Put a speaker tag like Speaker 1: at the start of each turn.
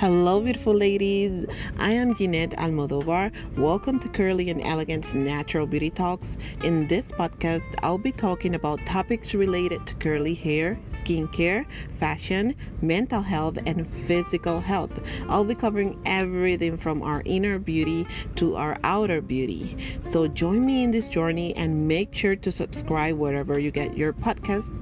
Speaker 1: Hello, beautiful ladies. I am Jeanette Almodovar. Welcome to Curly and Elegant Natural Beauty Talks. In this podcast, I'll be talking about topics related to curly hair, skincare, fashion, mental health, and physical health. I'll be covering everything from our inner beauty to our outer beauty. So join me in this journey and make sure to subscribe wherever you get your podcast